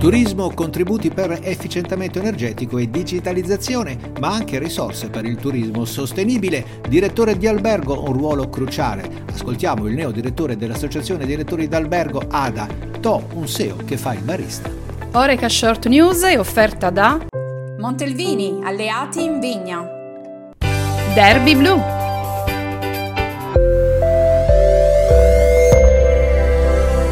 Turismo, contributi per efficientamento energetico e digitalizzazione, ma anche risorse per il turismo sostenibile. Direttore di albergo, un ruolo cruciale. Ascoltiamo il neo direttore dell'Associazione Direttori d'Albergo ADA, To, un SEO che fa il barista. Oreca Short News è offerta da Montelvini, alleati in vigna. Derby Blue.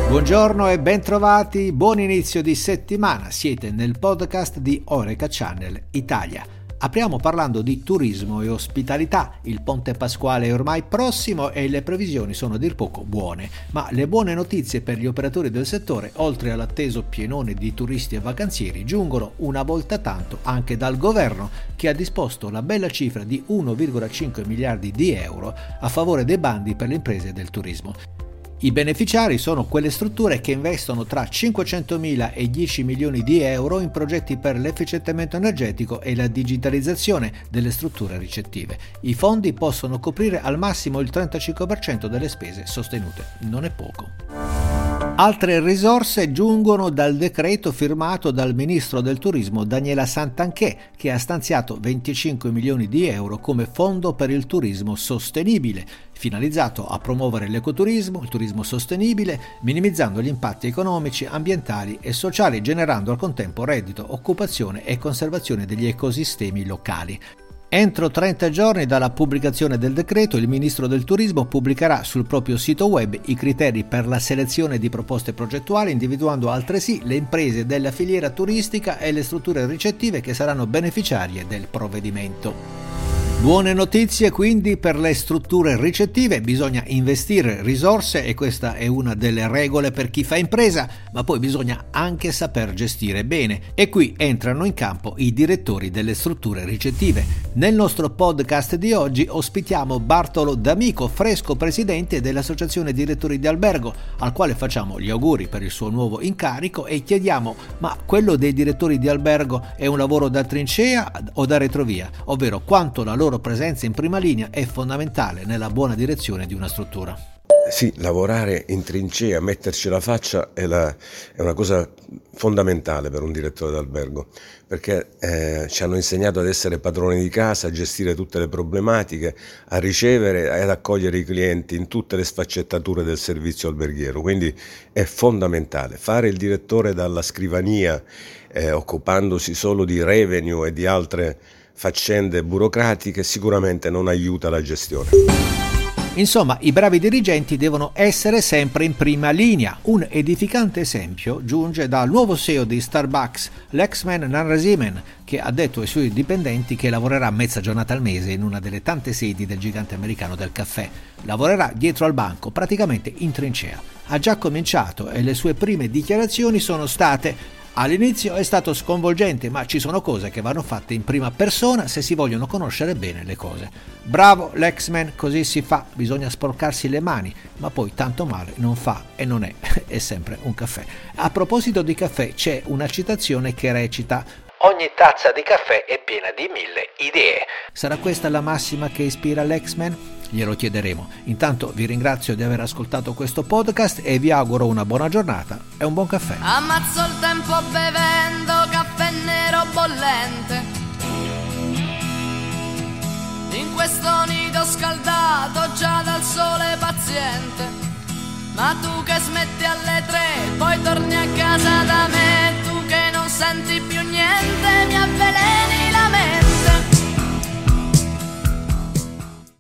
Buongiorno e bentrovati, buon inizio di settimana. Siete nel podcast di Oreca Channel Italia. Apriamo parlando di turismo e ospitalità. Il ponte pasquale è ormai prossimo e le previsioni sono a dir poco buone, ma le buone notizie per gli operatori del settore, oltre all'atteso pienone di turisti e vacanzieri, giungono una volta tanto anche dal governo che ha disposto la bella cifra di 1,5 miliardi di euro a favore dei bandi per le imprese del turismo. I beneficiari sono quelle strutture che investono tra 500.000 e 10 milioni di euro in progetti per l'efficientamento energetico e la digitalizzazione delle strutture ricettive. I fondi possono coprire al massimo il 35% delle spese sostenute, non è poco. Altre risorse giungono dal decreto firmato dal ministro del turismo Daniela Santanché, che ha stanziato 25 milioni di euro come fondo per il turismo sostenibile, finalizzato a promuovere l'ecoturismo, il turismo sostenibile, minimizzando gli impatti economici, ambientali e sociali, generando al contempo reddito, occupazione e conservazione degli ecosistemi locali. Entro 30 giorni dalla pubblicazione del decreto, il Ministro del Turismo pubblicherà sul proprio sito web i criteri per la selezione di proposte progettuali, individuando altresì le imprese della filiera turistica e le strutture ricettive che saranno beneficiarie del provvedimento. Buone notizie quindi per le strutture ricettive, bisogna investire risorse e questa è una delle regole per chi fa impresa, ma poi bisogna anche saper gestire bene e qui entrano in campo i direttori delle strutture ricettive. Nel nostro podcast di oggi ospitiamo Bartolo D'Amico, fresco presidente dell'Associazione Direttori di Albergo, al quale facciamo gli auguri per il suo nuovo incarico e chiediamo ma quello dei direttori di albergo è un lavoro da trincea o da retrovia, ovvero quanto la loro presenza in prima linea è fondamentale nella buona direzione di una struttura. Sì, lavorare in trincea, metterci la faccia è, la, è una cosa fondamentale per un direttore d'albergo, perché eh, ci hanno insegnato ad essere padroni di casa, a gestire tutte le problematiche, a ricevere e ad accogliere i clienti in tutte le sfaccettature del servizio alberghiero. Quindi è fondamentale fare il direttore dalla scrivania, eh, occupandosi solo di revenue e di altre faccende burocratiche sicuramente non aiuta la gestione. Insomma, i bravi dirigenti devono essere sempre in prima linea. Un edificante esempio giunge dal nuovo CEO di Starbucks, l'ex-man Nanrasimen, che ha detto ai suoi dipendenti che lavorerà mezza giornata al mese in una delle tante sedi del gigante americano del caffè. Lavorerà dietro al banco, praticamente in trincea. Ha già cominciato e le sue prime dichiarazioni sono state All'inizio è stato sconvolgente, ma ci sono cose che vanno fatte in prima persona se si vogliono conoscere bene le cose. Bravo l'ex-man, così si fa, bisogna sporcarsi le mani, ma poi tanto male non fa e non è, è sempre un caffè. A proposito di caffè c'è una citazione che recita Ogni tazza di caffè è piena di mille idee. Sarà questa la massima che ispira l'ex-man? Glielo chiederemo. Intanto vi ringrazio di aver ascoltato questo podcast e vi auguro una buona giornata e un buon caffè. Ammazzo il tempo bevendo caffè nero bollente. In questo nido scaldato già dal sole paziente. Ma tu che smetti alle tre, poi torni a casa da